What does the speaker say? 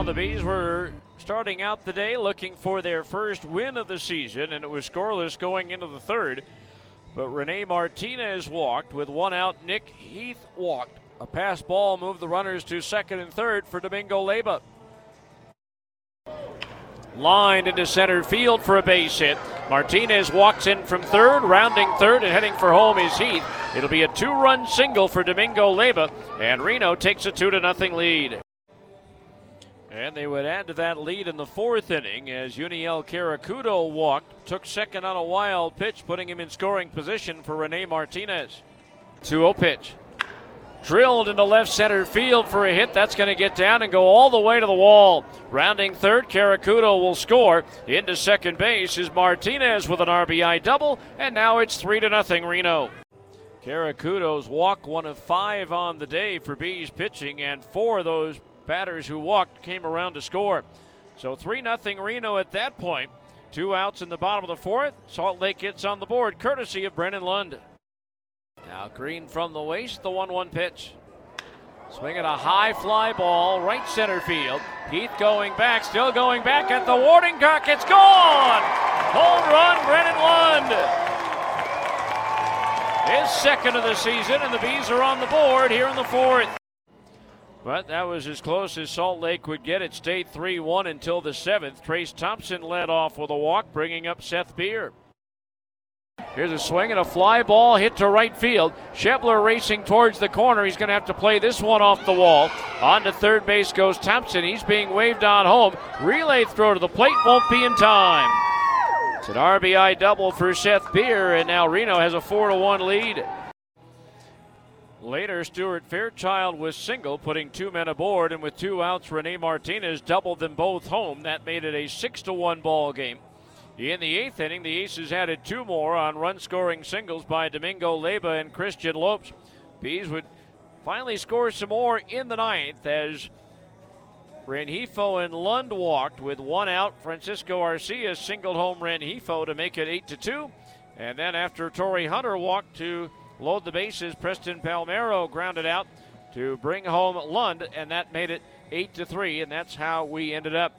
Well, the Bees were starting out the day looking for their first win of the season, and it was scoreless going into the third. But Rene Martinez walked with one out. Nick Heath walked. A pass ball moved the runners to second and third for Domingo Leyba. Lined into center field for a base hit. Martinez walks in from third, rounding third, and heading for home is Heath. It'll be a two run single for Domingo Leyba, and Reno takes a 2 to nothing lead. And they would add to that lead in the fourth inning as Juniel Querecuto walked, took second on a wild pitch, putting him in scoring position for Rene Martinez. 2 0 pitch. Drilled into left center field for a hit. That's going to get down and go all the way to the wall. Rounding third, Querecuto will score. Into second base is Martinez with an RBI double, and now it's 3 to nothing Reno. Querecuto's walk one of five on the day for Bees pitching, and four of those batters who walked came around to score. So 3 0 Reno at that point. Two outs in the bottom of the fourth. Salt Lake gets on the board courtesy of Brennan Lund. Now Green from the waist, the 1 1 pitch. Swinging a high fly ball, right center field. Heath going back, still going back at the warning cock. It's gone! Home run, Brennan Lund. His second of the season, and the Bees are on the board here in the fourth. But that was as close as Salt Lake would get. It stayed 3 1 until the seventh. Trayce Thompson led off with a walk, bringing up Seth Beer. Here's a swing and a fly ball hit to right field. Schebler racing towards the corner. He's going to have to play this one off the wall. On to third base goes Thompson. He's being waved on home. Relay throw to the plate won't be in time. It's an RBI double for Seth Beer, and now Reno has a 4 to 1 lead. Later, Stuart Fairchild was single, putting two men aboard, and with two outs, Rene Martinez doubled them both home. That made it a six to one ball game. In the eighth inning, the Aces added two more on run scoring singles by Domingo Leyba and Christian Lopes. Bees would finally score some more in the ninth as Rengifo and Lund walked with one out. Francisco Arcia singled home Rengifo to make it 8 to 2. And then after Torii Hunter walked to load the bases, Preston Palmeiro grounded out to bring home Lund, and that made it 8 to 3. And that's how we ended up